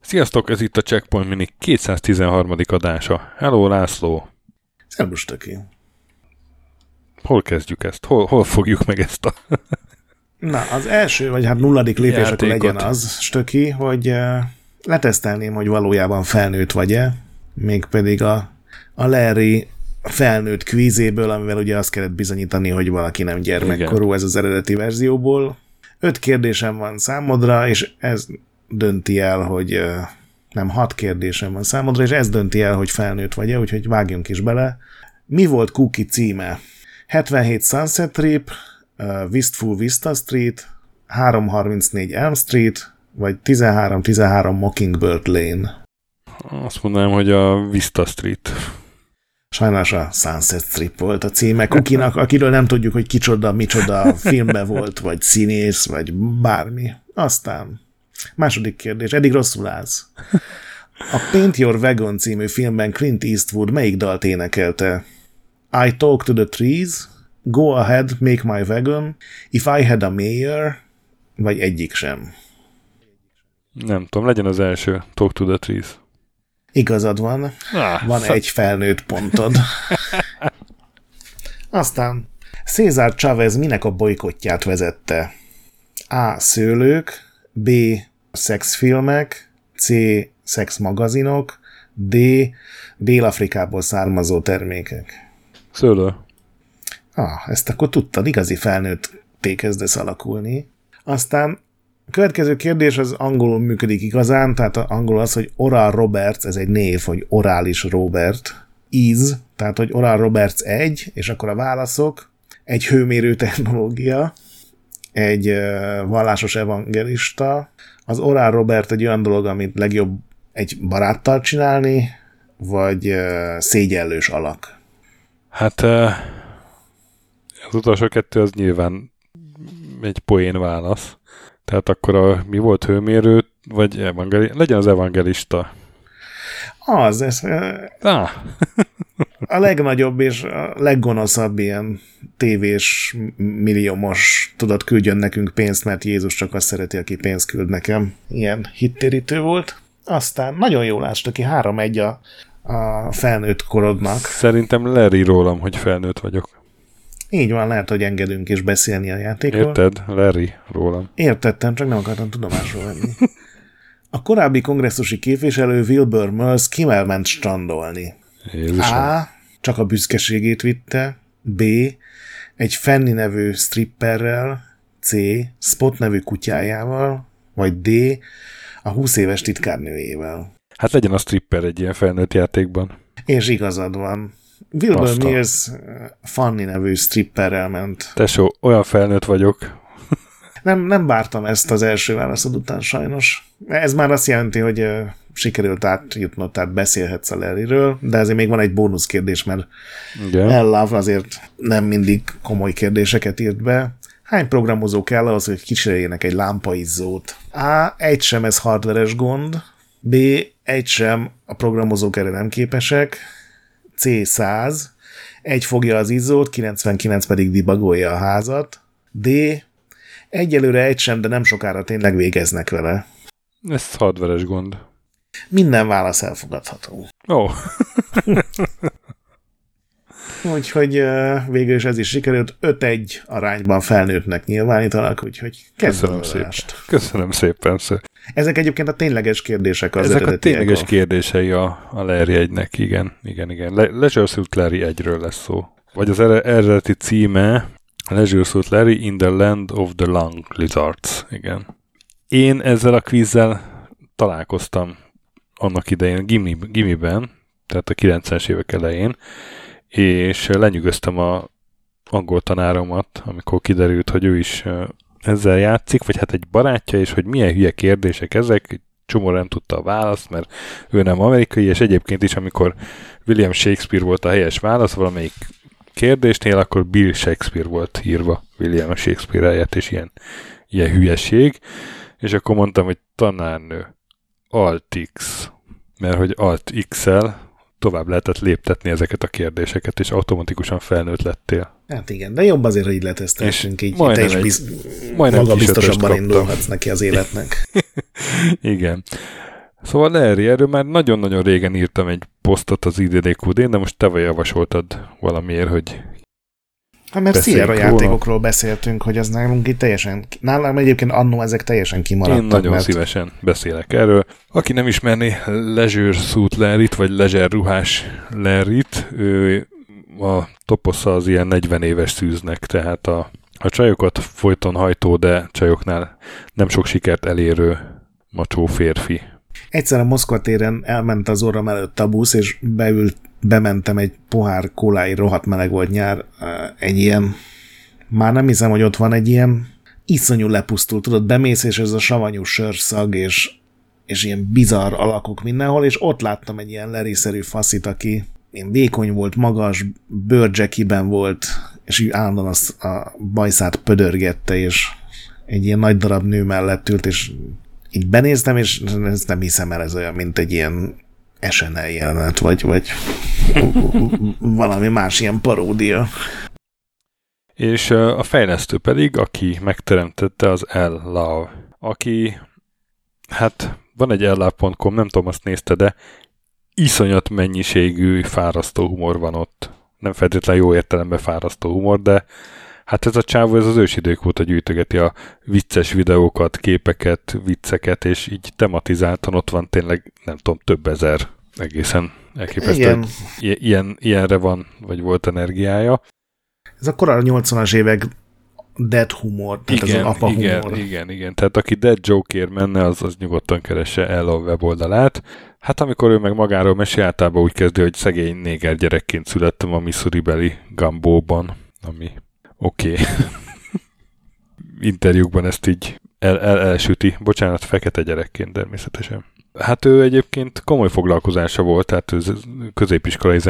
Sziasztok, ez itt a Checkpoint Mini 213. adása. Hello, László! Szerbus, töké. Hol kezdjük ezt? Hol, hol fogjuk meg ezt a... Na, az első, vagy hát nulladik lépés akkor legyen az, Stöki, hogy uh, letesztelném, hogy valójában felnőtt vagy-e, mégpedig a, a Larry felnőtt kvízéből, amivel ugye azt kellett bizonyítani, hogy valaki nem gyermekkorú, Igen. ez az eredeti verzióból. Öt kérdésem van számodra, és ez dönti el, hogy nem, hat kérdésem van számodra, és ez dönti el, hogy felnőtt vagy-e, úgyhogy vágjunk is bele. Mi volt Cookie címe? 77 Sunset Trip, uh, Wistful Vista Street, 334 Elm Street, vagy 1313 Mockingbird Lane? Azt mondanám, hogy a Vista Street. Sajnos a Sunset Strip volt a címe Kukinak, akiről nem tudjuk, hogy kicsoda, micsoda filmbe volt, vagy színész, vagy bármi. Aztán második kérdés, eddig rosszul állsz. A Paint Your Wagon című filmben Clint Eastwood melyik dalt énekelte? I Talk to the Trees, Go Ahead, Make My Wagon, If I Had a Mayor, vagy egyik sem. Nem tudom, legyen az első, Talk to the Trees. Igazad van. Ah, van szak... egy felnőtt pontod. Aztán César Chavez minek a bolykotját vezette? A. Szőlők, B. Szexfilmek, C. Szexmagazinok, D. Dél-Afrikából származó termékek. Szőlő. Ah, ezt akkor tudtad, igazi felnőtt kezdesz alakulni. Aztán a következő kérdés az angolul működik igazán, tehát angol az, hogy Oral Roberts, ez egy név, hogy Orális Robert, is, tehát hogy Oral Roberts egy, és akkor a válaszok, egy hőmérő technológia, egy vallásos evangelista, az Oral Robert egy olyan dolog, amit legjobb egy baráttal csinálni, vagy szégyellős alak. Hát az utolsó kettő az nyilván egy poén válasz. Tehát akkor a, mi volt hőmérő, vagy evangeli, legyen az evangelista. Az, ez ah. a legnagyobb és a leggonoszabb ilyen tévés milliómos, tudod, küldjön nekünk pénzt, mert Jézus csak azt szereti, aki pénzt küld nekem. Ilyen hittérítő volt. Aztán nagyon jól aki három egy a, a felnőtt korodnak. Szerintem leri rólam, hogy felnőtt vagyok. Így van, lehet, hogy engedünk is beszélni a játékról. Érted? Larry rólam. Értettem, csak nem akartam tudomásról venni. A korábbi kongresszusi képviselő Wilbur Mills kivel ment strandolni? Jézusom. A. Csak a büszkeségét vitte. B. Egy Fanny nevű stripperrel. C. Spot nevű kutyájával. Vagy D. A 20 éves titkárnőjével. Hát legyen a stripper egy ilyen felnőtt játékban. És igazad van. Wilbur Pasta. Mills Fanny nevű stripperrel ment. Tesó, olyan felnőtt vagyok. nem, nem vártam ezt az első válaszod után sajnos. Ez már azt jelenti, hogy uh, sikerült átjutnod, tehát beszélhetsz a Larryről, de ezért még van egy bónusz kérdés, mert Igen. Love azért nem mindig komoly kérdéseket írt be. Hány programozó kell ahhoz, hogy kicseréljenek egy lámpaizzót? A. Egy sem ez hardveres gond. B. Egy sem a programozók erre nem képesek. C100, egy fogja az izzót, 99 pedig dibagolja a házat. D. Egyelőre egy sem, de nem sokára tényleg végeznek vele. Ez hardveres gond. Minden válasz elfogadható. Ó. Oh. úgyhogy végül is ez is sikerült. 5-1 arányban felnőttnek nyilvánítanak, úgyhogy Köszönöm szépen. Köszönöm szépen. Ezek egyébként a tényleges kérdések az Ezek a tényleges a... kérdései a, a Larry egynek, igen. igen, igen. Le- Leisure Suit Larry egyről lesz szó. Vagy az eredeti címe Leisure Suit Larry in the Land of the Long Lizards. Igen. Én ezzel a kvízzel találkoztam annak idején gimi, gimiben, tehát a 90-es évek elején, és lenyűgöztem a angol tanáromat, amikor kiderült, hogy ő is ezzel játszik, vagy hát egy barátja, és hogy milyen hülye kérdések ezek, csomó nem tudta a választ, mert ő nem amerikai, és egyébként is, amikor William Shakespeare volt a helyes válasz valamelyik kérdésnél, akkor Bill Shakespeare volt írva William Shakespeare helyett, és ilyen, ilyen hülyeség. És akkor mondtam, hogy tanárnő, Alt X, mert hogy Alt XL, tovább lehetett léptetni ezeket a kérdéseket, és automatikusan felnőtt lettél. Hát igen, de jobb azért, hogy így leteszteltünk, így te is biz, majdnem magabiztosabban indulhatsz neki az életnek. igen. Szóval Larry, erről már nagyon-nagyon régen írtam egy posztot az IDDQD-n, de most te javasoltad valamiért, hogy Hát mert Sierra játékokról beszéltünk, hogy az nálunk itt teljesen, nálam egyébként annó ezek teljesen kimaradtak. Én nagyon mert... szívesen beszélek erről. Aki nem ismerné Leisure Suit Larryt, vagy Leisure ruhás Larryt, ő a toposza az ilyen 40 éves szűznek, tehát a, a csajokat folyton hajtó, de csajoknál nem sok sikert elérő macsó férfi. Egyszer a Moszkva téren elment az orram előtt a busz, és beült bementem egy pohár kólái, rohadt meleg volt nyár, egy ilyen, már nem hiszem, hogy ott van egy ilyen iszonyú lepusztult, tudod, bemész, és ez a savanyú sörszag, és, és ilyen bizarr alakok mindenhol, és ott láttam egy ilyen leriszerű faszit, aki én vékony volt, magas, bőrcsekiben volt, és így állandóan azt a bajszát pödörgette, és egy ilyen nagy darab nő mellett ült, és így benéztem, és ezt nem hiszem el, ez olyan, mint egy ilyen SNL jelenet, vagy, vagy valami más ilyen paródia. És a fejlesztő pedig, aki megteremtette az L-Love, aki, hát van egy llove.com, nem tudom, azt nézte, de iszonyat mennyiségű fárasztó humor van ott. Nem feltétlenül jó értelemben fárasztó humor, de hát ez a csávó, ez az ősidők óta gyűjtögeti a vicces videókat, képeket, vicceket, és így tematizáltan ott van tényleg, nem tudom, több ezer egészen elképesztő. Igen. Ilyen, ilyenre van, vagy volt energiája. Ez a korai 80-as évek dead humor, tehát igen, ez az apa igen, humor. Igen, igen, tehát aki dead joke menne, az, az nyugodtan keresse el a weboldalát. Hát amikor ő meg magáról mesél, általában úgy kezdő, hogy szegény néger gyerekként születtem a Missouri-beli Gambóban, ami oké. Okay. Interjúkban ezt így el, el, elsüti. Bocsánat, fekete gyerekként természetesen. Hát ő egyébként komoly foglalkozása volt, tehát ő középiskolai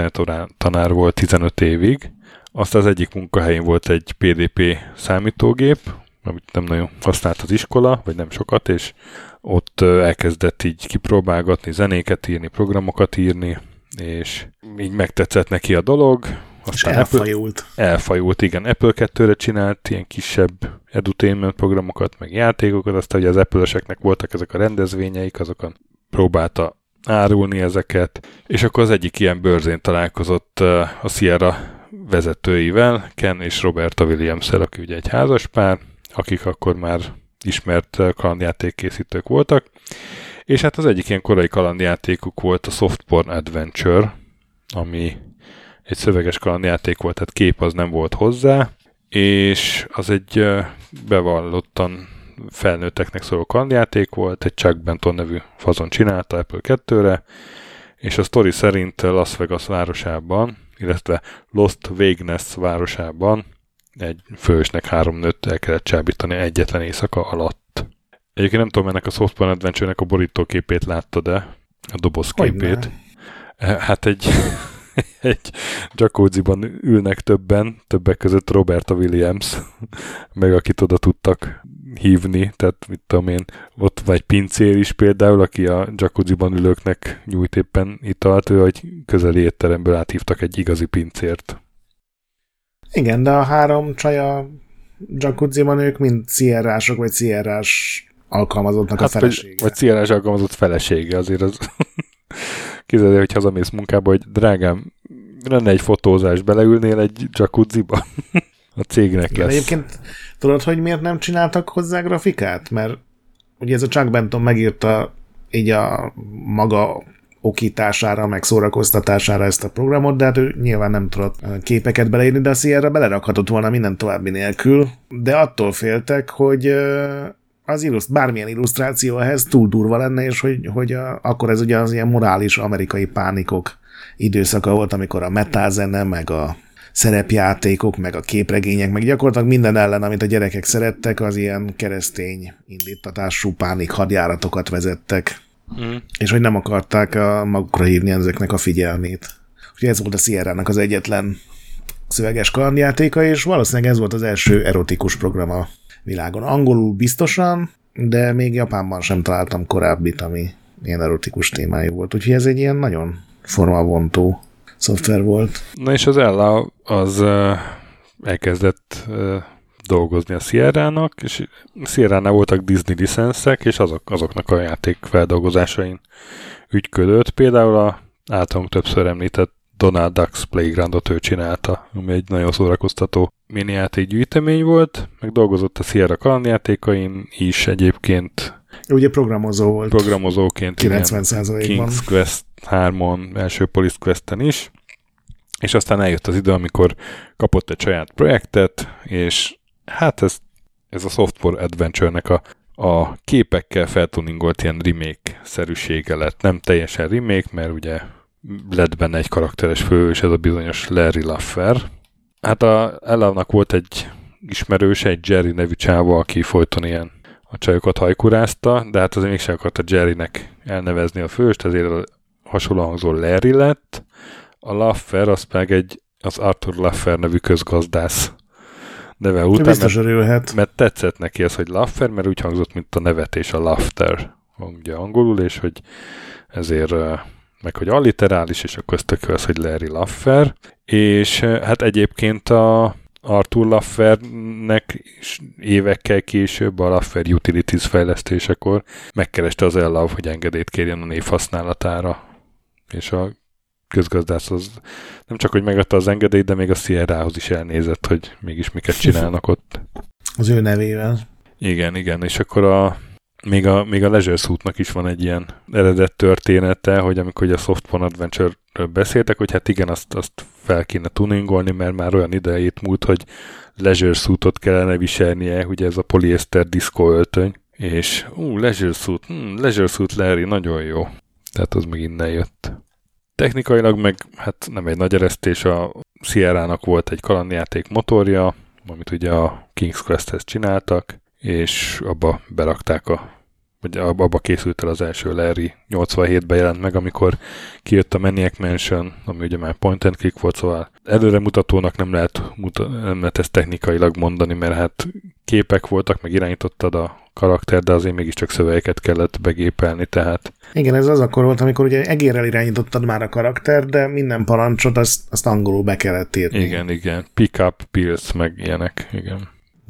tanár volt 15 évig. Aztán az egyik munkahelyén volt egy PDP számítógép, amit nem nagyon használt az iskola, vagy nem sokat, és ott elkezdett így kipróbálgatni, zenéket írni, programokat írni, és így megtetszett neki a dolog. Aztán és elfajult. Apple, elfajult, igen. Apple 2-re csinált ilyen kisebb edutainment programokat, meg játékokat, aztán ugye az Apple-eseknek voltak ezek a rendezvényeik, azokon próbálta árulni ezeket, és akkor az egyik ilyen bőrzén találkozott a Sierra vezetőivel, Ken és Roberta williams aki ugye egy házaspár, akik akkor már ismert kalandjáték készítők voltak, és hát az egyik ilyen korai kalandjátékuk volt a Softporn Adventure, ami egy szöveges kalandjáték volt, tehát kép az nem volt hozzá, és az egy bevallottan felnőtteknek szóló kalandjáték volt, egy Chuck Benton nevű fazon csinálta Apple 2-re, és a sztori szerint Las Vegas városában, illetve Lost Vegas városában egy fősnek három nőtt el kellett csábítani egyetlen éjszaka alatt. Egyébként nem tudom, ennek a Software Adventure-nek a borítóképét látta, de a dobozképét. Hát egy egy jacuzziban ülnek többen, többek között Roberta Williams, meg akit oda tudtak hívni, tehát mit tudom én, ott vagy pincér is például, aki a jacuzziban ülőknek nyújt éppen italt, ő egy közeli étteremből áthívtak egy igazi pincért. Igen, de a három csaja jacuzziban ők mind sierrások, vagy sierrás alkalmazottnak hát, a felesége. Vagy, vagy sierrás alkalmazott felesége, azért az Képzeld hogy hazamész munkába, hogy drágám, lenne egy fotózás, beleülnél egy jacuzziba? a cégnek lesz. Egyébként tudod, hogy miért nem csináltak hozzá grafikát? Mert ugye ez a Chuck Benton megírta így a maga okítására, meg szórakoztatására ezt a programot, de hát ő nyilván nem tudott képeket beleírni, de a Sierra belerakhatott volna minden további nélkül, de attól féltek, hogy az illuszt, bármilyen illusztráció ehhez túl durva lenne, és hogy, hogy a, akkor ez ugye az ilyen morális amerikai pánikok időszaka volt, amikor a metázene, meg a szerepjátékok, meg a képregények, meg gyakorlatilag minden ellen, amit a gyerekek szerettek, az ilyen keresztény indítatású pánik hadjáratokat vezettek, mm. és hogy nem akarták a magukra hívni ezeknek a figyelmét. Úgyhogy ez volt a sierra az egyetlen szöveges kalandjátéka, és valószínűleg ez volt az első erotikus program a világon. Angolul biztosan, de még Japánban sem találtam korábbit, ami ilyen erotikus témájú volt. Úgyhogy ez egy ilyen nagyon formavontó szoftver volt. Na és az Ella az elkezdett dolgozni a Sierra-nak, és Sierra-nál voltak Disney licenszek, és azok, azoknak a játék feldolgozásain ügyködött. Például a általunk többször említett Donald Ducks Playgroundot ő csinálta, ami egy nagyon szórakoztató minijáték gyűjtemény volt, meg dolgozott a Sierra kalandjátékain is egyébként. Ugye programozó volt. Programozóként. 90%-ban. King's Quest 3-on, első Police Quest-en is. És aztán eljött az idő, amikor kapott egy saját projektet, és hát ez, ez a Software Adventure-nek a, a képekkel feltuningolt ilyen remake-szerűsége lett. Nem teljesen remake, mert ugye lett benne egy karakteres fő, és ez a bizonyos Larry Laffer. Hát a Ella-nak volt egy ismerős, egy Jerry nevű csáva, aki folyton ilyen a csajokat hajkurázta, de hát azért mégsem akarta Jerrynek elnevezni a főst, ezért hasonló hangzó Larry lett. A Laffer az meg egy, az Arthur Laffer nevű közgazdász neve után. Biztos mert, örülhet. Mert tetszett neki az, hogy Laffer, mert úgy hangzott, mint a nevetés, a laughter, ugye angolul, és hogy ezért meg hogy alliterális, és akkor ezt az, hogy Larry Laffer, és hát egyébként a Arthur Laffernek is évekkel később a Laffer Utilities fejlesztésekor megkereste az Ella, hogy engedélyt kérjen a név használatára. És a közgazdász az nem csak, hogy megadta az engedélyt, de még a Sierra-hoz is elnézett, hogy mégis miket csinálnak ott. Az ő nevével. Igen, igen, és akkor a még a, még a Leisure Suit-nak is van egy ilyen eredet története, hogy amikor a Softphone Adventure-ről beszéltek, hogy hát igen, azt, azt fel kéne tuningolni, mert már olyan idejét múlt, hogy Leisure Suit-ot kellene viselnie, ugye ez a poliester diszkó öltöny, és ú, Leisure Suit, hm, Leisure Suit Larry, nagyon jó. Tehát az meg innen jött. Technikailag meg hát nem egy nagy eresztés, a Sierra-nak volt egy kalandjáték motorja, amit ugye a King's Quest-hez csináltak, és abba berakták a vagy abba készült el az első Larry, 87-ben jelent meg, amikor kijött a Maniac Mansion, ami ugye már point and click volt, szóval előremutatónak nem lehet, nem lehet ezt technikailag mondani, mert hát képek voltak, meg irányítottad a karakter, de azért mégiscsak szövegeket kellett begépelni, tehát... Igen, ez az akkor volt, amikor ugye egérrel irányítottad már a karakter, de minden parancsot azt, azt angolul be kellett írni. Igen, igen. Pick up pills, meg ilyenek, igen.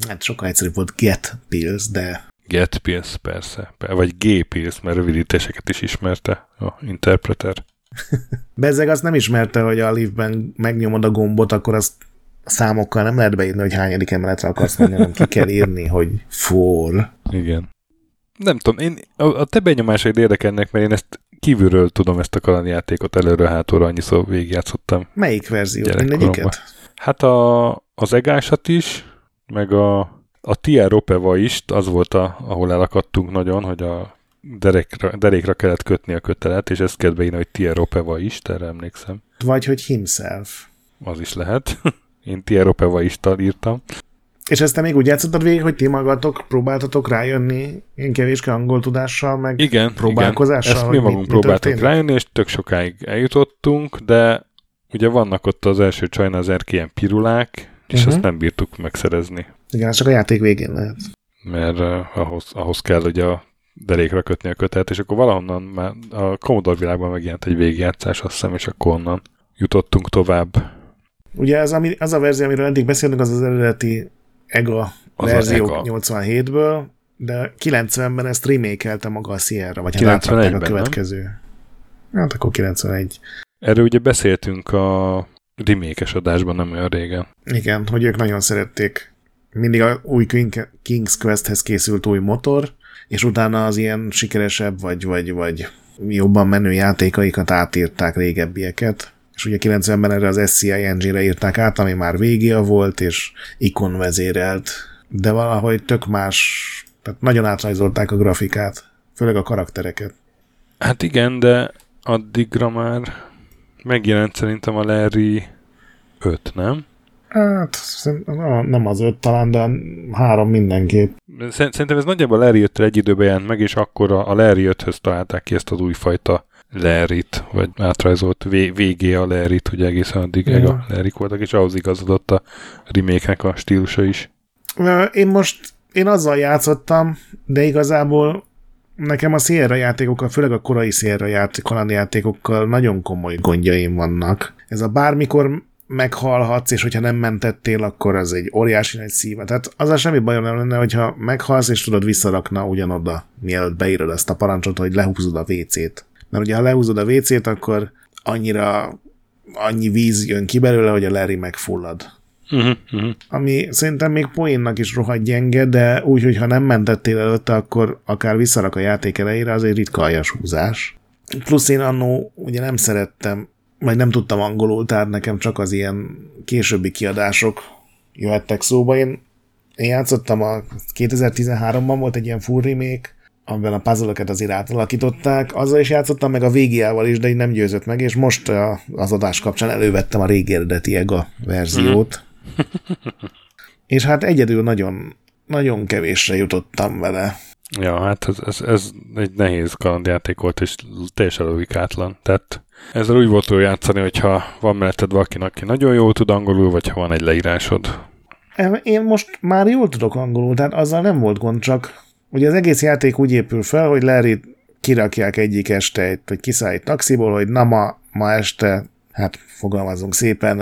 Hát sokkal egyszerűbb volt get pills, de Get Pills, persze. Vagy G Pills, mert rövidítéseket is ismerte a interpreter. Bezzeg azt nem ismerte, hogy a liftben megnyomod a gombot, akkor azt számokkal nem lehet beírni, hogy hányadik emeletre akarsz menni, hanem ki kell írni, hogy for. Igen. Nem tudom, én, a, a te benyomásaid érdekelnek, mert én ezt kívülről tudom ezt a kalandjátékot előre hátulra annyiszor végigjátszottam. Melyik verzió? Mindegyiket? Hát a, az egásat is, meg a a Tier Ropeva is, az volt, a, ahol elakadtunk nagyon, hogy a derékra, derékra kellett kötni a kötelet, és ezt kell beírni, hogy Tier Ropeva is, erre emlékszem. Vagy hogy himself. Az is lehet. Én Tier Ropeva is írtam. És ezt te még úgy játszottad végig, hogy ti magatok próbáltatok rájönni én kevéske angol tudással, meg igen, próbálkozással? Igen. Ezt mi magunk mi, próbáltunk mi rájönni, és tök sokáig eljutottunk, de ugye vannak ott az első csajnazerk ilyen pirulák, és uh-huh. azt nem bírtuk megszerezni. Igen, csak a játék végén lehet. Mert uh, ahhoz, ahhoz kell ugye a derékra kötni a kötet, és akkor valahonnan már a Commodore világban megjelent egy végigjátszás, azt hiszem, és akkor onnan jutottunk tovább. Ugye az, ami, az a verzió, amiről eddig beszéltünk, az az eredeti EGA az verzió EGA. 87-ből, de 90-ben ezt remake maga a Sierra, vagy hát a következő. Nem? Hát akkor 91. Erről ugye beszéltünk a remake adásban nem olyan régen. Igen, hogy ők nagyon szerették mindig a új King's Questhez készült új motor, és utána az ilyen sikeresebb, vagy, vagy, vagy jobban menő játékaikat átírták régebbieket, és ugye 90-ben erre az SCI engine-re írták át, ami már végia volt, és ikon vezérelt, de valahogy tök más, tehát nagyon átrajzolták a grafikát, főleg a karaktereket. Hát igen, de addigra már megjelent szerintem a Larry 5, nem? Hát, nem az öt talán, de három mindenképp. Szerintem ez nagyjából Larry 5 egy időben jelent meg, és akkor a Larry 5 találták ki ezt az újfajta Lerit, vagy átrajzolt VG a Lerit, ugye egészen addig ja. a Lerik voltak, és ahhoz igazodott a remake a stílusa is. Én most, én azzal játszottam, de igazából nekem a Sierra játékokkal, főleg a korai Sierra játék, játékokkal nagyon komoly gondjaim vannak. Ez a bármikor meghalhatsz, és hogyha nem mentettél, akkor az egy óriási nagy szíve. Tehát az semmi bajom nem lenne, hogyha meghalsz, és tudod visszarakna ugyanoda, mielőtt beírod ezt a parancsot, hogy lehúzod a WC-t. Mert ugye ha lehúzod a WC-t, akkor annyira annyi víz jön ki belőle, hogy a Larry megfullad. Uh-huh, uh-huh. Ami szerintem még poénnak is rohadt gyenge, de úgy, hogy ha nem mentettél előtte, akkor akár visszarak a játék elejére, az egy ritka aljas húzás. Plusz én annó ugye nem szerettem, vagy nem tudtam angolul, tehát nekem csak az ilyen későbbi kiadások jöhettek szóba. Én, én játszottam a 2013-ban volt egy ilyen full remake, amiben a puzzle azért átalakították, azzal is játszottam, meg a végiával is, de így nem győzött meg, és most az adás kapcsán elővettem a régi eredeti EGA verziót, és hát egyedül nagyon, nagyon kevésre jutottam vele. Ja, hát ez, ez, ez egy nehéz kalandjáték volt, és teljesen logikátlan. Tehát ezzel úgy volt játszani, hogyha van melletted valaki, aki nagyon jól tud angolul, vagy ha van egy leírásod. Én most már jól tudok angolul, tehát azzal nem volt gond, csak ugye az egész játék úgy épül fel, hogy Larry kirakják egyik este, vagy kiszállít taxiból, hogy na ma, ma este, hát fogalmazunk szépen,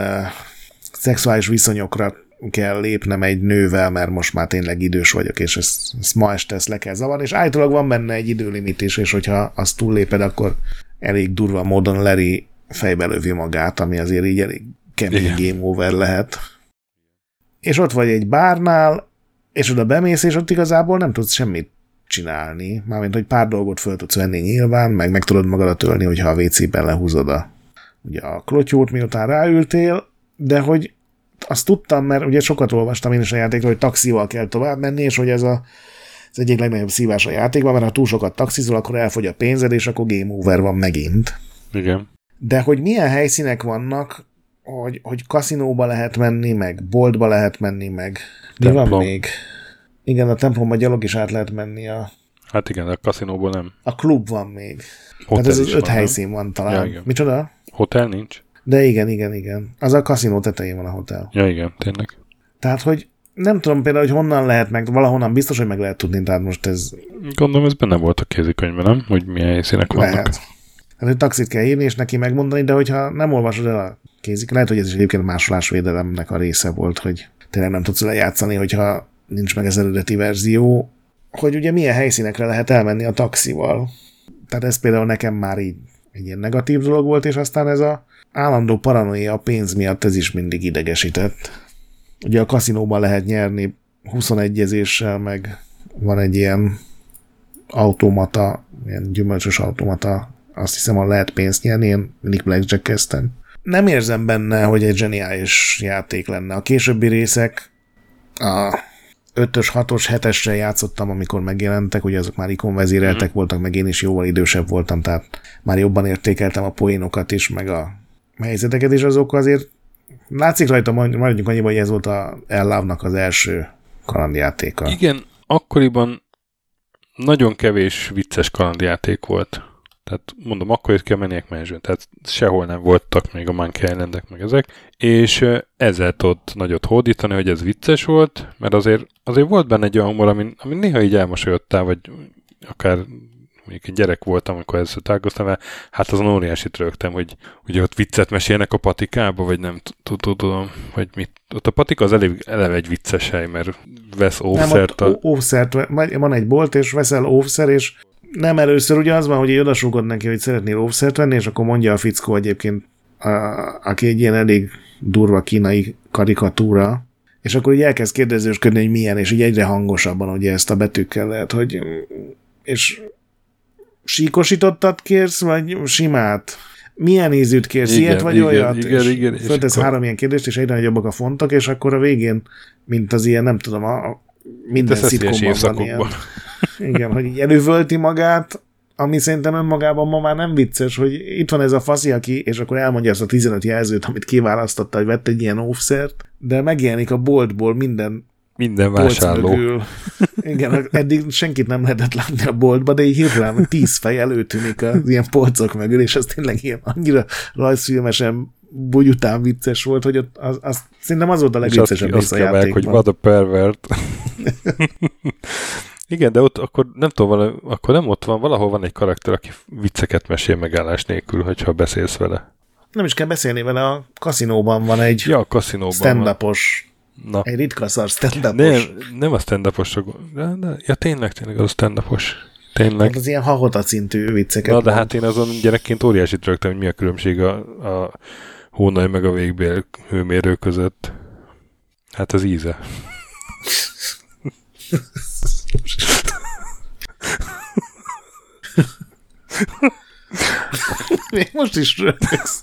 szexuális viszonyokra kell lépnem egy nővel, mert most már tényleg idős vagyok, és ezt, ezt ma este ezt le kell zavarni, és állítólag van benne egy időlimit is, és hogyha azt túlléped, akkor elég durva módon Larry fejbe lövi magát, ami azért így elég kemény Igen. game over lehet. És ott vagy egy bárnál, és oda bemész, és ott igazából nem tudsz semmit csinálni. Mármint, hogy pár dolgot föl tudsz venni nyilván, meg meg tudod magadat ölni, hogyha a WC-ben lehúzod a, ugye a klotyót, miután ráültél, de hogy azt tudtam, mert ugye sokat olvastam én is a játékról, hogy taxival kell tovább menni, és hogy ez a, az egyik legnagyobb szívás a játékban, mert ha túl sokat taxizol, akkor elfogy a pénzed, és akkor game over van megint. Igen. De hogy milyen helyszínek vannak, hogy, hogy kaszinóba lehet menni, meg boltba lehet menni, meg mi van még? Igen, a templomba gyalog is át lehet menni a... Hát igen, a kaszinóból nem. A klub van még. Hotel Tehát ez az öt van, helyszín van talán. Ja, igen. Micsoda? Hotel nincs. De igen, igen, igen. Az a kaszinó tetején van a hotel. Ja, igen, tényleg. Tehát, hogy nem tudom például, hogy honnan lehet meg, valahonnan biztos, hogy meg lehet tudni, tehát most ez... Gondolom, ez benne volt a kézikönyvben, nem? Hogy milyen helyszínek vannak. Lehet. Hát, hogy taxit kell írni, és neki megmondani, de hogyha nem olvasod el a kézik, lehet, hogy ez is egyébként másolásvédelemnek a része volt, hogy tényleg nem tudsz lejátszani, hogyha nincs meg az eredeti verzió, hogy ugye milyen helyszínekre lehet elmenni a taxival. Tehát ez például nekem már így egy ilyen negatív dolog volt, és aztán ez a állandó paranoia a pénz miatt ez is mindig idegesített. Ugye a kaszinóban lehet nyerni 21 ezéssel, meg van egy ilyen automata, ilyen gyümölcsös automata, azt hiszem, hogy lehet pénzt nyerni, én mindig Blackjack kezdtem. Nem érzem benne, hogy egy zseniális játék lenne. A későbbi részek a 5-ös, 6-os, 7-esre játszottam, amikor megjelentek, ugye azok már ikonvezéreltek mm. voltak, meg én is jóval idősebb voltam, tehát már jobban értékeltem a poénokat is, meg a helyzeteket, és azok azért látszik rajta, maradjunk annyiban, hogy ez volt a Ellávnak az első kalandjátéka. Igen, akkoriban nagyon kevés vicces kalandjáték volt. Tehát mondom, akkor ki a Maniac Mansion, tehát sehol nem voltak még a Monkey island meg ezek, és ezzel tudott nagyot hódítani, hogy ez vicces volt, mert azért, azért volt benne egy olyan humor, ami, ami néha így elmosolyodtál, vagy akár mondjuk egy gyerek voltam, amikor ezt találkoztam vele, hát azon óriásit rögtem, hogy ugye ott viccet mesélnek a patikába, vagy nem tudom, hogy mit. Ott a patika az elég, eleve egy vicces hely, mert vesz óvszert. Nem, óvszert, van egy bolt, és veszel óvszer, és nem először ugye az van, hogy odasúgod neki, hogy szeretnél óvszert venni, és akkor mondja a fickó egyébként, a, aki egy ilyen elég durva kínai karikatúra, és akkor így elkezd kérdezősködni, hogy milyen, és így egyre hangosabban ugye ezt a betűkkel lehet, hogy és síkosítottat kérsz, vagy simát? Milyen ízűt kérsz? Igen, Ilyet vagy igen, olyat? Igen, és igen. Föltesz akkor... három ilyen kérdést, és egyre nagyobbak a fontok, és akkor a végén, mint az ilyen, nem tudom, a, minden szitkomban van ilyen. Igen, hogy így elővölti magát, ami szerintem önmagában ma már nem vicces, hogy itt van ez a faszi, aki, és akkor elmondja azt a 15 jelzőt, amit kiválasztotta, hogy vett egy ilyen offszert, de megjelenik a boltból minden minden vásárló. Igen, eddig senkit nem lehetett látni a boltba, de így hirtelen tíz fej előtűnik az ilyen polcok mögül, és ez tényleg ilyen annyira rajzfilmesen bugyután vicces volt, hogy ott az, az, szerintem az volt a legviccesebb rész a játékban. Hogy vad a pervert. Igen, de ott akkor nem tudom, vala, akkor nem ott van, valahol van egy karakter, aki vicceket mesél megállás nélkül, hogyha beszélsz vele. Nem is kell beszélni vele, a kaszinóban van egy ja, a kaszinóban stand-upos, Na. egy ritka szar stand Nem, nem a stand de, de, ja tényleg, tényleg az a stand-upos. Tényleg. Hát az ilyen hahota szintű vicceket Na, de mond. hát én azon gyerekként óriási rögtem, hogy mi a különbség a, a hónaj meg a végbél hőmérő között. Hát az íze. Még most is rögsz.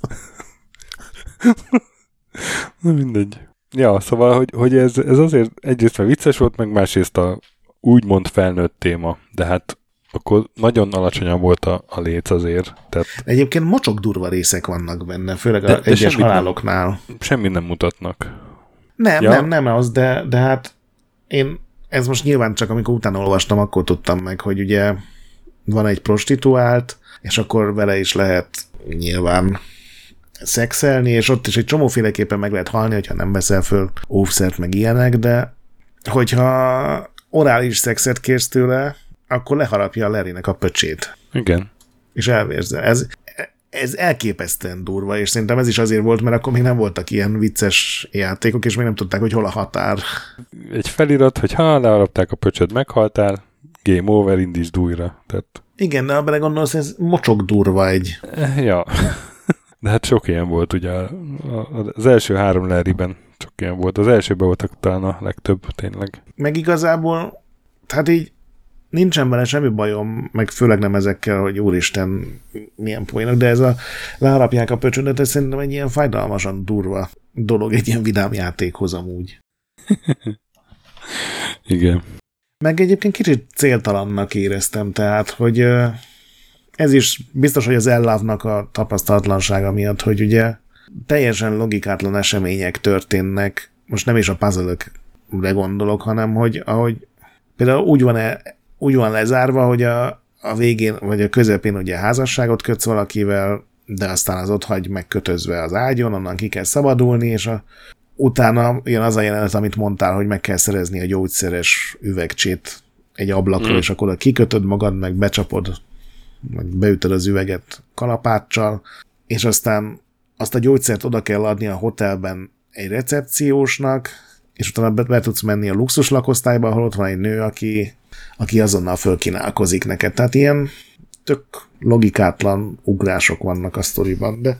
Na mindegy. Ja, szóval, hogy, hogy ez, ez azért egyrészt már vicces volt, meg másrészt a úgymond felnőtt téma, de hát akkor nagyon alacsonyan volt a, a léc azért. Tehát... Egyébként mocsok durva részek vannak benne, főleg de, a de egyes haláloknál. Nem, semmit nem mutatnak. Nem, ja. nem, nem az, de, de hát én ez most nyilván csak amikor utána olvastam, akkor tudtam meg, hogy ugye van egy prostituált, és akkor vele is lehet nyilván szexelni, és ott is egy csomóféleképpen meg lehet halni, hogyha nem veszel föl óvszert, meg ilyenek, de hogyha orális szexet kérsz tőle, akkor leharapja a Lerinek a pöcsét. Igen. És elvérze. Ez, ez elképesztően durva, és szerintem ez is azért volt, mert akkor még nem voltak ilyen vicces játékok, és még nem tudták, hogy hol a határ. Egy felirat, hogy ha leharapták a pöcsöd, meghaltál, game over, indítsd újra. Tehát... Igen, de ha belegondolsz, ez mocsok durva egy. Ja. De hát sok ilyen volt, ugye az első három leriben csak ilyen volt. Az elsőben voltak talán a legtöbb, tényleg. Meg igazából, tehát így nincsen benne semmi bajom, meg főleg nem ezekkel, hogy úristen, milyen poénok, de ez a leharapják a pöcsöndet, ez szerintem egy ilyen fájdalmasan durva dolog egy ilyen vidám játékhoz amúgy. Igen. Meg egyébként kicsit céltalannak éreztem, tehát, hogy ez is biztos, hogy az ellávnak a tapasztalatlansága miatt, hogy ugye teljesen logikátlan események történnek, most nem is a puzzle gondolok, hanem hogy ahogy például úgy van, -e, úgy van lezárva, hogy a, a végén, vagy a közepén ugye házasságot kötsz valakivel, de aztán az ott hagy megkötözve az ágyon, onnan ki kell szabadulni, és a, utána jön az a jelenet, amit mondtál, hogy meg kell szerezni a gyógyszeres üvegcsét egy ablakról, mm. és akkor kikötöd magad, meg becsapod, meg beütöd az üveget kalapáccsal, és aztán azt a gyógyszert oda kell adni a hotelben egy recepciósnak, és utána be, be tudsz menni a luxus lakosztályba, ahol ott van egy nő, aki, aki azonnal fölkínálkozik neked. Tehát ilyen tök logikátlan ugrások vannak a sztoriban, de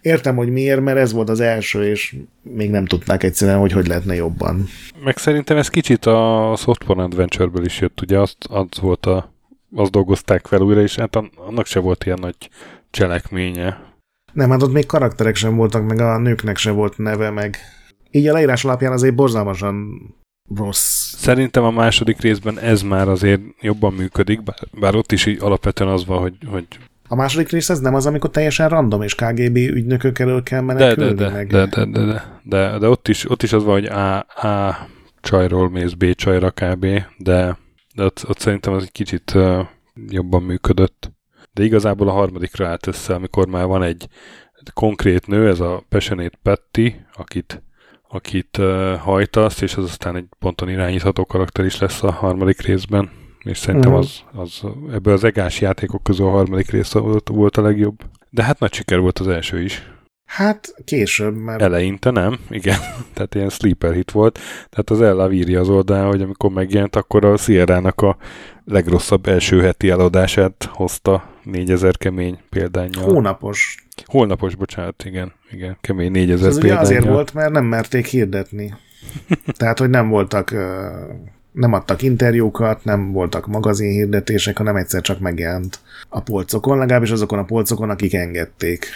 értem, hogy miért, mert ez volt az első, és még nem tudták egyszerűen, hogy hogy lehetne jobban. Meg szerintem ez kicsit a Software Adventure-ből is jött, ugye azt, az volt a, azt dolgozták fel újra, és hát annak se volt ilyen nagy cselekménye. Nem, hát ott még karakterek sem voltak, meg a nőknek se volt neve, meg így a leírás alapján azért borzalmasan rossz. Szerintem a második részben ez már azért jobban működik, bár, bár ott is így alapvetően az van, hogy, hogy a második rész ez nem az, amikor teljesen random és KGB ügynökök elől kell menekülni de, de, meg. De, de, de, de, de, de ott, is, ott is az van, hogy A, A csajról mész B csajra kb, de, de ott, ott szerintem az egy kicsit uh, jobban működött. De igazából a harmadikra állt össze, amikor már van egy konkrét nő, ez a Passionate Patty, akit akit uh, hajtasz, és az aztán egy ponton irányítható karakter is lesz a harmadik részben, és szerintem uh-huh. az, az ebből az egás játékok közül a harmadik rész volt, volt a legjobb. De hát nagy siker volt az első is. Hát később, mert... Eleinte nem, igen. Tehát ilyen sleeper hit volt. Tehát az Ella írja az oldalán, hogy amikor megjelent, akkor a Sierra-nak a legrosszabb első heti eladását hozta 4000 kemény példányjal. Hónapos. Holnapos, bocsánat, igen, igen, kemény 4000 Ez ugye azért volt, mert nem merték hirdetni. Tehát, hogy nem voltak, nem adtak interjúkat, nem voltak magazin hirdetések, hanem egyszer csak megjelent a polcokon, legalábbis azokon a polcokon, akik engedték.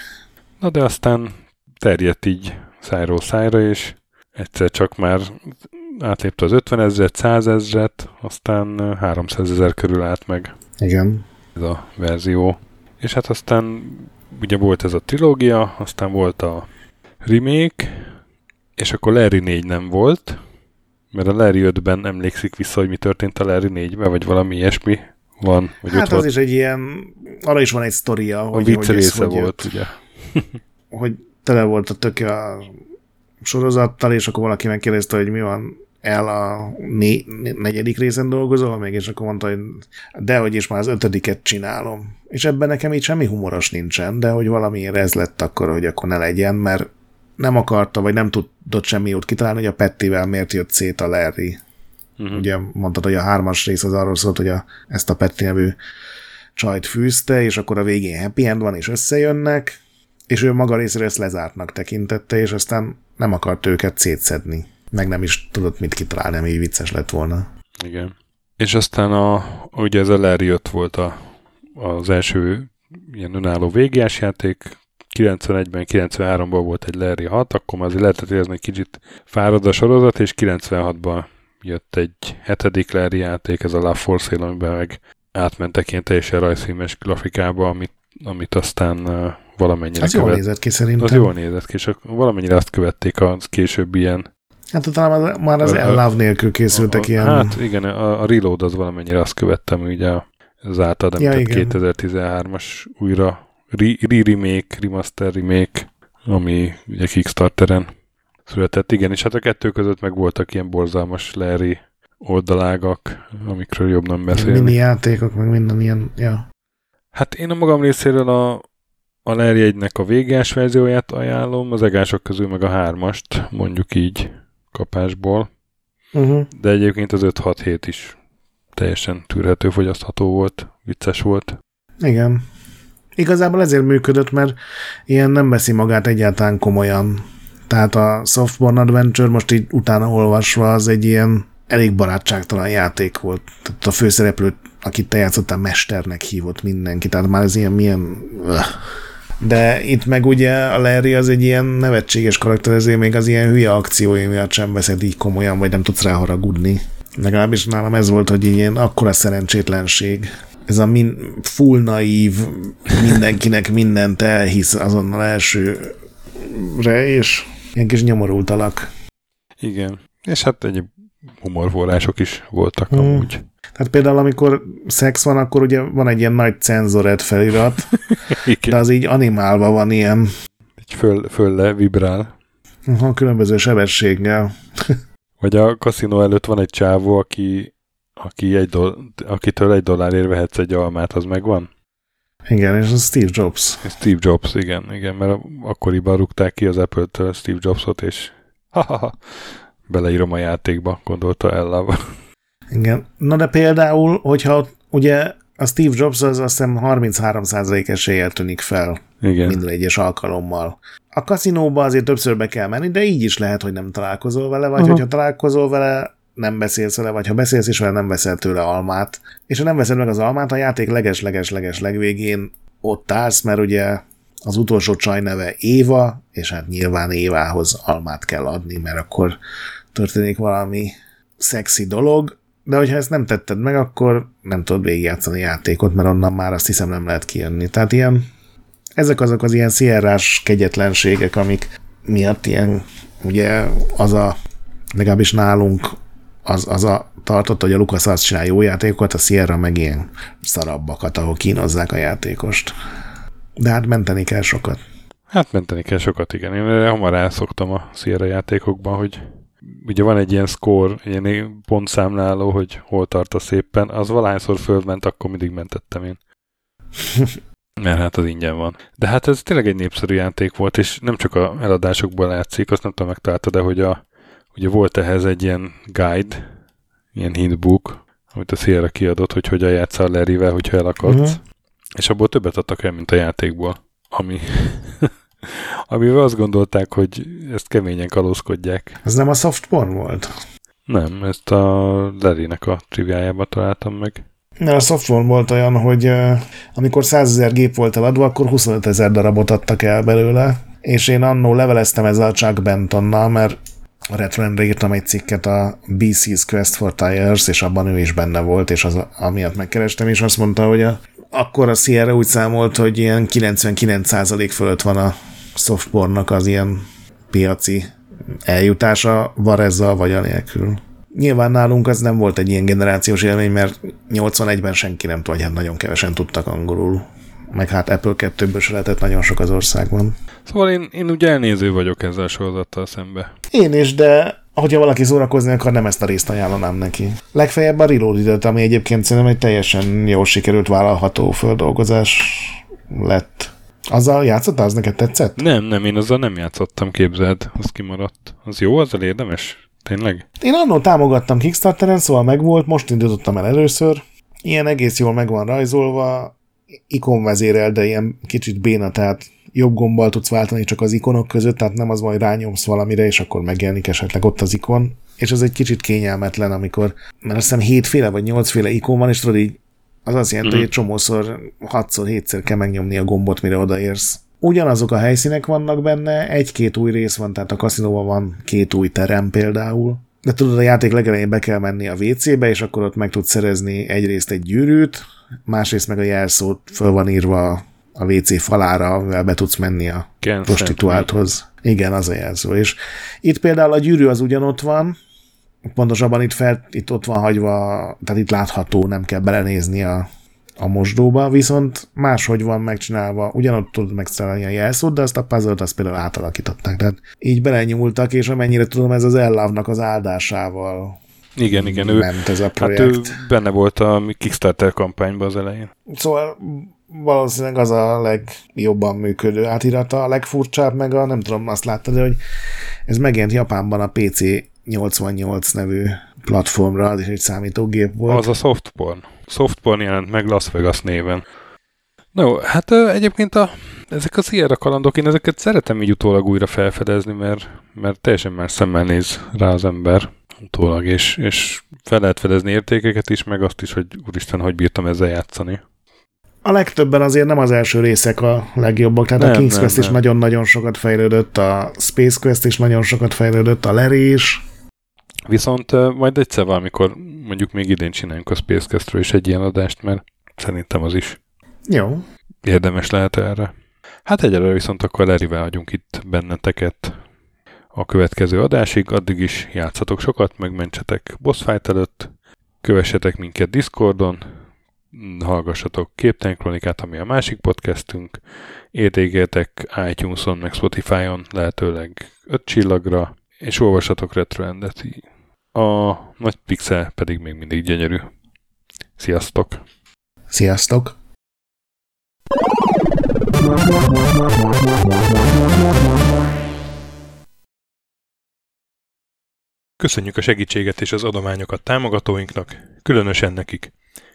Na de aztán terjedt így szájról szájra, és egyszer csak már átlépte az 50 ezret, 100 ezret, aztán 300 ezer körül állt meg. Igen. Ez a verzió. És hát aztán ugye volt ez a trilógia, aztán volt a remake, és akkor Larry 4 nem volt, mert a Larry 5-ben emlékszik vissza, hogy mi történt a Larry 4-ben, vagy valami ilyesmi van. Vagy hát az volt. is egy ilyen, arra is van egy sztoria. A hogy, vicc része hogy volt, jött, ugye. hogy tele volt a töke a sorozattal, és akkor valaki megkérdezte, hogy mi van el a né- negyedik részen dolgozol még, és akkor mondta, hogy de hogy is már az ötödiket csinálom. És ebben nekem így semmi humoros nincsen, de hogy valamiért ez lett akkor, hogy akkor ne legyen, mert nem akarta, vagy nem tudott semmi jót kitalálni, hogy a Pettivel miért jött szét a Larry. Uh-huh. Ugye mondtad, hogy a hármas rész az arról szólt, hogy a, ezt a Petty nevű csajt fűzte, és akkor a végén happy end van, és összejönnek, és ő maga részéről ezt lezártnak tekintette, és aztán nem akart őket szétszedni. Meg nem is tudott mit kitalálni, ami vicces lett volna. Igen. És aztán a, ugye ez a Larry jött volt a, az első ilyen önálló végiás játék, 91-ben, 93-ban volt egy Larry 6, akkor már azért lehetett érezni, kicsit fárad a sorozat, és 96-ban jött egy hetedik Larry játék, ez a La Force amiben meg átmentek ilyen teljesen rajzfilmes grafikába, amit, amit aztán valamennyire Az követ... jól nézett ki szerintem. Az jól nézett ki, és valamennyire azt követték a később ilyen Hát talán már az Love nélkül készültek a, ilyen... Hát igen, a, a Reload az valamennyire azt követtem, ugye az által ja, 2013-as újra re-remake, remaster remake, ami ugye Kickstarteren született. Igen, és hát a kettő között meg voltak ilyen borzalmas Larry oldalágak, amikről jobb nem beszélni. Mini játékok, meg minden ilyen, ja. Hát én a magam részéről a, a Larry 1-nek a végás verzióját ajánlom, az egások közül meg a hármast, mondjuk így kapásból. Uh-huh. De egyébként az 5-6-7 is teljesen tűrhető, fogyasztható volt, vicces volt. Igen. Igazából ezért működött, mert ilyen nem veszi magát egyáltalán komolyan. Tehát a Softborn Adventure most így utána olvasva az egy ilyen elég barátságtalan játék volt. Tehát a főszereplőt, akit te játszottál, mesternek hívott mindenki. Tehát már ez ilyen milyen... De itt meg ugye a Larry az egy ilyen nevetséges karakter, ezért még az ilyen hülye akciói miatt sem veszed így komolyan, vagy nem tudsz rá haragudni. Legalábbis nálam ez volt, hogy ilyen akkora szerencsétlenség ez a min, full naív, mindenkinek mindent elhisz azonnal elsőre, és ilyen kis nyomorultalak. Igen. És hát egyéb humorforrások is voltak hmm. amúgy. Tehát például, amikor szex van, akkor ugye van egy ilyen nagy cenzoret felirat, de az így animálva van ilyen. Egy föl, föl le vibrál. Uh-huh, különböző sebességgel. Vagy a kaszinó előtt van egy csávó, aki aki egy doll- akitől egy dollárért vehetsz egy almát, az megvan? Igen, és a Steve Jobs. Steve Jobs, igen, igen, mert akkoriban rúgták ki az Apple-től Steve Jobsot, és ha-ha-ha, beleírom a játékba, gondolta Ella. Igen. Na de például, hogyha ugye a Steve Jobs az azt hiszem 33% eséllyel tűnik fel Igen. minden egyes alkalommal. A kaszinóba azért többször be kell menni, de így is lehet, hogy nem találkozol vele, vagy uh-huh. hogyha találkozol vele, nem beszélsz vele, vagy ha beszélsz is vele, nem veszel tőle almát. És ha nem veszed meg az almát, a játék leges-leges-leges legvégén ott állsz, mert ugye az utolsó csaj neve Éva, és hát nyilván Évához almát kell adni, mert akkor történik valami szexi dolog, de hogyha ezt nem tetted meg, akkor nem tudod végigjátszani játékot, mert onnan már azt hiszem nem lehet kijönni. Tehát ilyen, ezek azok az ilyen szierrás kegyetlenségek, amik miatt ilyen, ugye az a, legalábbis nálunk az, az a tartott, hogy a Lucas azt csinál jó játékokat, a Sierra meg ilyen szarabbakat, ahol kínozzák a játékost. De hát menteni kell sokat. Hát menteni kell sokat, igen. Én hamar elszoktam a Sierra játékokban, hogy ugye van egy ilyen score, ilyen pontszámláló, hogy hol tart a szépen, az valahányszor fölment, akkor mindig mentettem én. Mert hát az ingyen van. De hát ez tényleg egy népszerű játék volt, és nem csak a eladásokból látszik, azt nem tudom, megtalálta, de hogy a, Ugye volt ehhez egy ilyen guide, ilyen hintbook, amit a Sierra kiadott, hogy hogyan játszál Larryvel, hogyha elakadsz. Uh-huh. És abból többet adtak el, mint a játékból. Ami, amivel azt gondolták, hogy ezt keményen kalózkodják. Ez nem a soft porn volt? Nem, ezt a Larry-nek a triviájában találtam meg. Mert a softphone volt olyan, hogy uh, amikor 100 ezer gép volt eladva, akkor 25 ezer darabot adtak el belőle, és én annó leveleztem ezzel a Chuck Bentonnal, mert a Retrendre írtam egy cikket a BC's Quest for Tires, és abban ő is benne volt, és az amiatt megkerestem, és azt mondta, hogy a, akkor a Sierra úgy számolt, hogy ilyen 99% fölött van a softpornak az ilyen piaci eljutása, Varezzal vagy anélkül. Nyilván nálunk az nem volt egy ilyen generációs élmény, mert 81-ben senki nem tudja, hát nagyon kevesen tudtak angolul. Meg hát Apple 2-ből se lehetett nagyon sok az országban. Szóval én, én ugye elnéző vagyok ezzel sorozattal szembe. Én is, de hogyha valaki szórakozni akar, nem ezt a részt ajánlanám neki. Legfeljebb a reload ami egyébként szerintem egy teljesen jól sikerült vállalható földolgozás lett. Azzal játszottál? Az neked tetszett? Nem, nem, én azzal nem játszottam, képzeld. Az kimaradt. Az jó, azzal érdemes? Tényleg? Én annól támogattam Kickstarteren, szóval megvolt, most indítottam el először. Ilyen egész jól meg van rajzolva, ikonvezérel, de ilyen kicsit béna, tehát jobb gombbal tudsz váltani csak az ikonok között, tehát nem az majd rányomsz valamire, és akkor megjelenik esetleg ott az ikon, és az egy kicsit kényelmetlen, amikor, mert azt hiszem hétféle vagy nyolcféle ikon van, és tudod így, az azt jelenti, mm. hogy egy csomószor, hatszor, hétszer kell megnyomni a gombot, mire odaérsz. Ugyanazok a helyszínek vannak benne, egy-két új rész van, tehát a kaszinóban van két új terem például, de tudod, a játék legelején be kell menni a WC-be, és akkor ott meg tudsz szerezni egyrészt egy gyűrűt, másrészt meg a jelszót föl van írva a WC falára, amivel be tudsz menni a Can't prostituálthoz. Igen, az a jelző. És itt például a gyűrű az ugyanott van, pontosabban itt, fel, itt ott van hagyva, tehát itt látható, nem kell belenézni a, a mosdóba, viszont máshogy van megcsinálva, ugyanott tudod megszerelni a jelszót, de azt a puzzle azt például átalakították. Tehát így belenyúltak, és amennyire tudom, ez az ellavnak az áldásával igen, igen, ő, ment ez a projekt. Hát ő benne volt a Kickstarter kampányban az elején. Szóval valószínűleg az a legjobban működő átirata, a legfurcsább meg a, nem tudom, azt láttad, hogy ez megjelent Japánban a PC 88 nevű platformra, az is egy számítógép volt. Az a Softporn. Softporn jelent meg Las Vegas néven. No, hát egyébként a, ezek a Sierra kalandok, én ezeket szeretem így utólag újra felfedezni, mert, mert teljesen más szemmel néz rá az ember utólag, és, és fel lehet fedezni értékeket is, meg azt is, hogy úristen, hogy bírtam ezzel játszani a legtöbben azért nem az első részek a legjobbak, tehát nem, a King's Quest nem. is nagyon-nagyon sokat fejlődött, a Space Quest is nagyon sokat fejlődött, a Larry is. Viszont majd egyszer valamikor mondjuk még idén csináljunk a Space Questről is egy ilyen adást, mert szerintem az is jó. érdemes lehet erre. Hát egyelőre viszont akkor Larryvel hagyunk itt benneteket a következő adásig, addig is játszatok sokat, megmentsetek boss fight előtt, kövessetek minket Discordon, hallgassatok Képtelen Kronikát, ami a másik podcastünk, értékeltek iTunes-on, meg Spotify-on lehetőleg 5 csillagra, és olvassatok Retroendet. A nagy pixel pedig még mindig gyönyörű. Sziasztok! Sziasztok! Köszönjük a segítséget és az adományokat támogatóinknak, különösen nekik.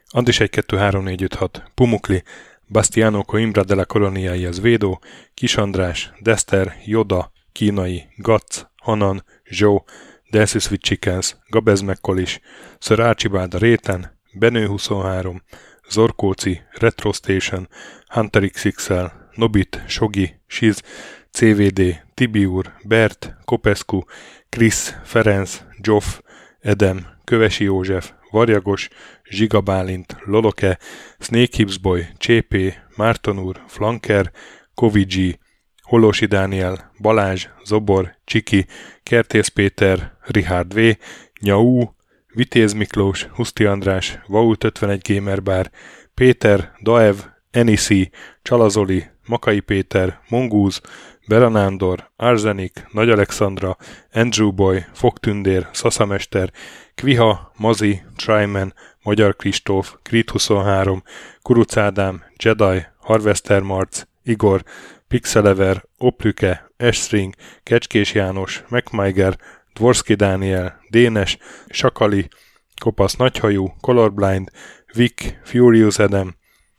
Andis 1 2 3 4 5 6, Pumukli, Bastiano Coimbra de la Coloniai az Védó, Kis András, Dester, Joda, Kínai, Gatz, Hanan, Zsó, Delsis with Chickens, Gabez Mekkolis, Sir Archibald a Réten, Benő 23, Zorkóci, Retro Station, Hunter XXL, Nobit, Sogi, Siz, CVD, Tibiur, Bert, Kopescu, Krisz, Ferenc, Joff, Edem, Kövesi József, Varjagos, Zsiga Bálint, Loloke, Snake Hips Boy, Csépé, Márton úr, Flanker, Kovicsi, Holosi Dániel, Balázs, Zobor, Csiki, Kertész Péter, Richard V, Nyau, Vitéz Miklós, Huszti András, Vault 51 Gamer Bar, Péter, Daev, Enisi, Csalazoli, Makai Péter, Mongúz, Beranándor, Arzenik, Nagy Alexandra, Andrew Boy, Fogtündér, Szaszamester, Kviha, Mazi, Tryman, Magyar Kristóf, Krit 23, Kuruc Ádám, Jedi, Harvester Marc, Igor, Pixelever, Oplüke, Esring, Kecskés János, MacMiger, Dvorski Dániel, Dénes, Sakali, Kopasz Nagyhajú, Colorblind, Vic, Furious Adam,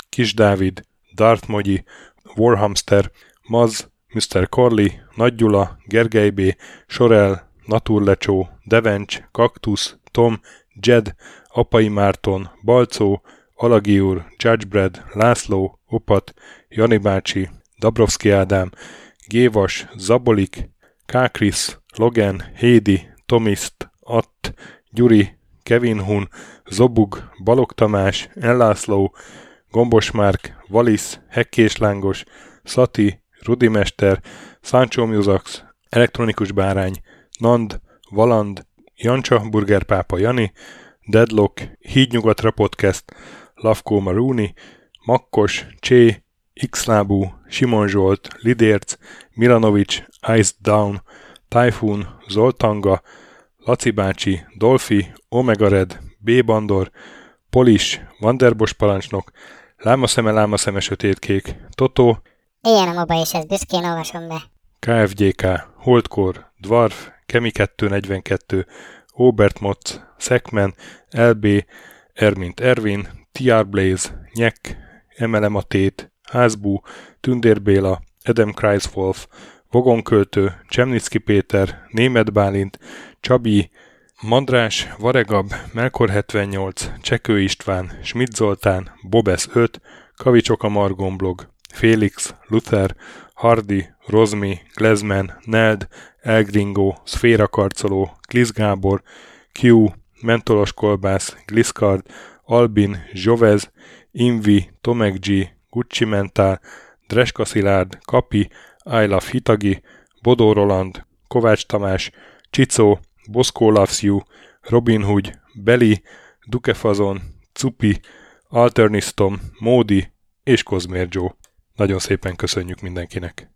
Kis Dávid, Darth Mogyi, Warhamster, Maz, Mr. Corley, Nagy Gyula, Gergely B., Sorel, Naturlecsó, Devencs, Kaktusz, Tom, Jed, Apai Márton, Balcó, Alagi úr, Judgebred, László, Opat, Jani bácsi, Dabrowski Ádám, Gévas, Zabolik, Kákris, Logan, Hédi, Tomiszt, Att, Gyuri, Kevin Hun, Zobug, Balog Tamás, Ellászló, Gombos Márk, Valisz, Hekkés Lángos, Szati, Rudimester, Sancho Musax, Elektronikus Bárány, Nand, Valand, Jancsa, Burgerpápa Jani, Deadlock, Hídnyugatra Podcast, Lavkó Maruni, Makkos, Csé, Xlábú, Simon Zsolt, Lidérc, Milanovic, Ice Down, Typhoon, Zoltanga, Laci bácsi, Dolfi, Omega Red, B. Bandor, Polis, Vanderbos parancsnok, Lámaszeme, Lámaszeme, Sötétkék, Totó, Ilyen a moba is, ez büszkén olvasom be. KFGK, Holdkor, Dwarf, Kemi 242, Obert Motz, Szekmen, LB, Ermint Ervin, TR Blaze, Nyek, Emelem a Tét, Házbú, Tündér Béla, Adam Kreiswolf, Vogonköltő, Csemnicki Péter, Német Bálint, Csabi, Mandrás, Varegab, Melkor 78, Csekő István, Schmidt Zoltán, Bobesz 5, Kavicsok a Margon blog, Félix, Luther, Hardy, Rozmi, Glezman, Neld, Elgringo, Szféra Karcoló, Glisz Gábor, Q, Mentolos Kolbász, Gliscard, Albin, Jovez, Invi, Tomek G, Gucci Mentál, Dreska Szilárd, Kapi, I Love Hitagi, Bodó Roland, Kovács Tamás, Csicó, Boszkó Loves You, Robin Hood, Beli, Dukefazon, Cupi, Alternistom, Módi és Kozmér Joe. Nagyon szépen köszönjük mindenkinek!